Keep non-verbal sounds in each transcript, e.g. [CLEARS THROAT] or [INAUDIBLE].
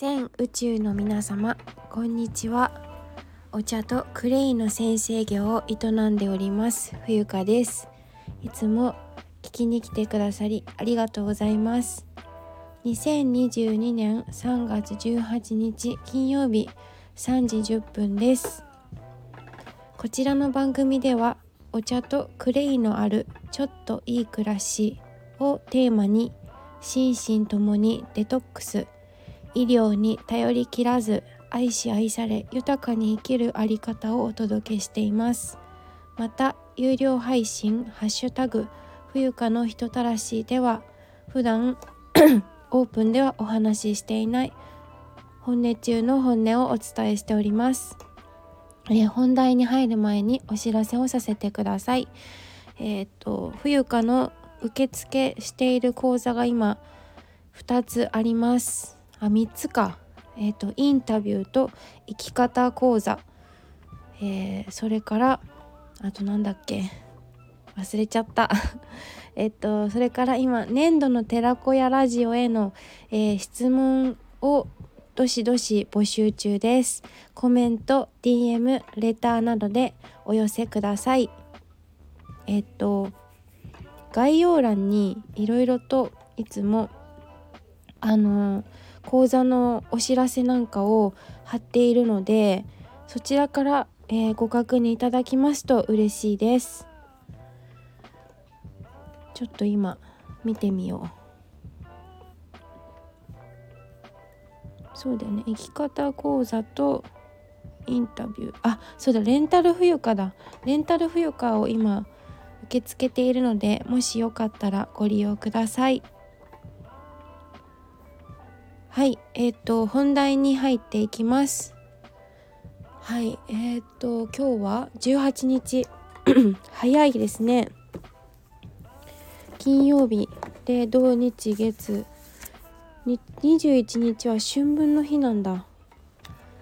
全宇宙の皆様こんにちは。お茶とクレイの先生業を営んでおります冬香です。いつも聞きに来てくださりありがとうございます。2022年3月18日金曜日3時10分です。こちらの番組ではお茶とクレイのあるちょっといい暮らしをテーマに心身ともにデトックス医療に頼りきらず愛し愛され豊かに生きるあり方をお届けしています。また有料配信「ハッシュタグ冬香の人たらし」では普段 [CLEARS THROAT] オープンではお話ししていない本音中の本音をお伝えしております。え本題に入る前にお知らせをさせてください。えっ、ー、と冬香の受付している講座が今2つあります。あ3つか。えっ、ー、とインタビューと生き方講座、えー、それからあとなんだっけ。忘れちゃった。[LAUGHS] えっとそれから今年度の寺子屋ラジオへの、えー、質問をどしどし募集中です。コメント DM レターなどでお寄せください。えっと概要欄にいろいろといつもあの講座のお知らせなんかを貼っているのでそちらから、えー、ご確認いただきますと嬉しいです。ちょっと今見てみよう。そうだよね。生き方講座とインタビュー。あそうだ。レンタル冬香だ。レンタル冬香を今受け付けているのでもしよかったらご利用ください。はいえっ、ー、と本題に入っていきます。はいえっ、ー、と今日は18日。[CLEARS THROAT] 早いですね。金曜日で土日月。21日は春分の日なんだ。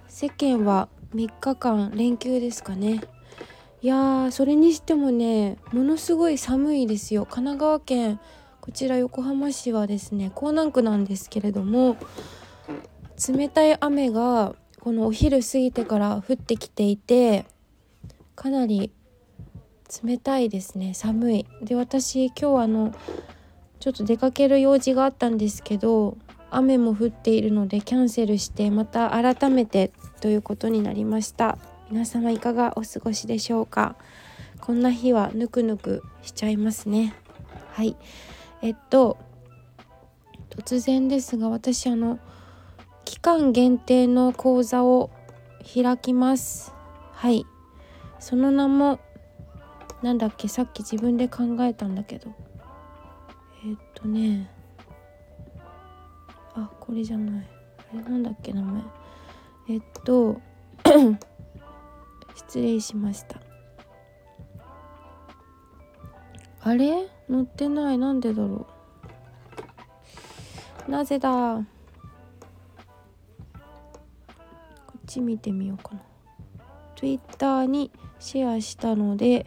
世間は3日間連休ですかね。いやーそれにしてもねものすごい寒いですよ。神奈川県こちら横浜市はですね港南区なんですけれども冷たい雨がこのお昼過ぎてから降ってきていてかなり冷たいですね寒い。で私今日あのちょっと出かける用事があったんですけど雨も降っているのでキャンセルしてまた改めてということになりました。皆様いかがお過ごしでしょうか。こんな日はぬくぬくしちゃいますね。はい。えっと突然ですが私あの期間限定の講座を開きます。はい。その名もなんだっけさっき自分で考えたんだけど。えっとねあこれじゃない。あれなんだっけ名前。えっと [CLEARS THROAT] 失礼しました。あれ？載ってない。なんでだろう？なぜだ？こっち見てみようかな。Twitter にシェアしたので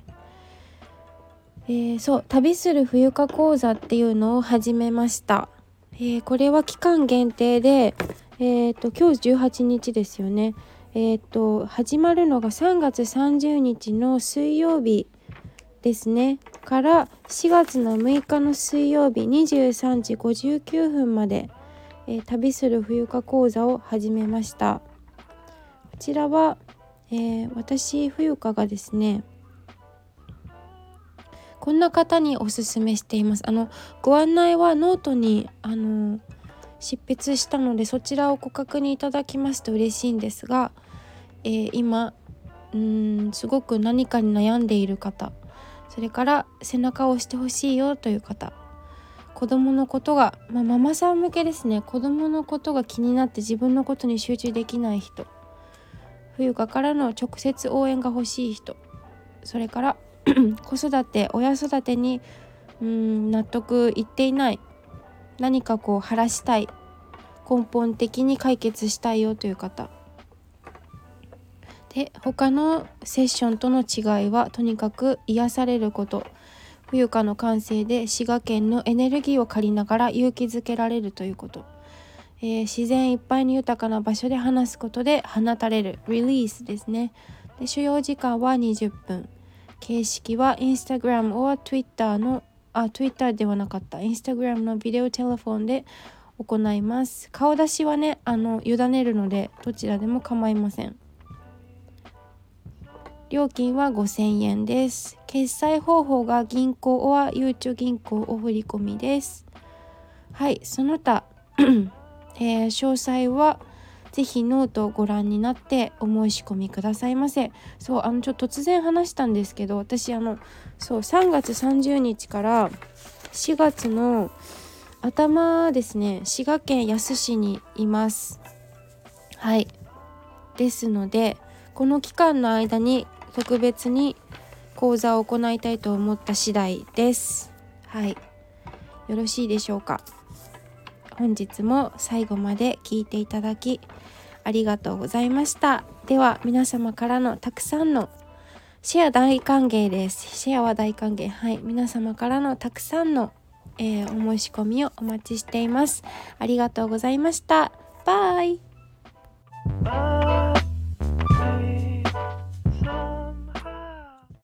えー、そう旅する冬香講座っていうのを始めました、えー、これは期間限定でえっ、ー、と今日18日ですよね。えっ、と始まるのが3月30日の水曜日。ですね。から4月の6日の水曜日23時59分まで、えー、旅する冬香講座を始めました。こちらは、えー、私冬香がですねこんな方におすすめしています。あのご案内はノートにあの執筆したのでそちらをご確認いただきますと嬉しいんですが、えー、今うんすごく何かに悩んでいる方それから背中を押してほしいよという方。子供のことが、まあ、ママさん向けですね。子供のことが気になって自分のことに集中できない人。冬香からの直接応援が欲しい人。それから [CLEARS THROAT] 子育て親育てにうん納得いっていない。何かこう晴らしたい。根本的に解決したいよという方。で他のセッションとの違いはとにかく癒されること。冬香の感性で滋賀県のエネルギーを借りながら勇気づけられるということ、えー、自然いっぱいに豊かな場所で話すことで放たれる。リリースですね。で主要時間は20分。形式は Instagram or Twitter のあ Twitter ではなかった。Instagram のビデオテレフォンで行います。顔出しはねあの委ねるのでどちらでも構いません。料金は5000円です。決済方法が銀行 or ゆうちょ銀行お振り込みです。はいその他 [CLEARS THROAT] えー、詳細はぜひノートをご覧になってお申し込みくださいませ。そうあのちょっと突然話したんですけど私あのそう3月30日から4月の頭ですね滋賀県野洲市にいます。はい。ですのでこの期間の間に特別に講座を行いたいと思った次第です。はい。よろしいでしょうか？本日も最後まで聞いていただきありがとうございました。では皆様からのたくさんのシェア大歓迎です。シェアは大歓迎。はい。皆様からのたくさんの、えー、お申し込みをお待ちしています。ありがとうございました。バイ。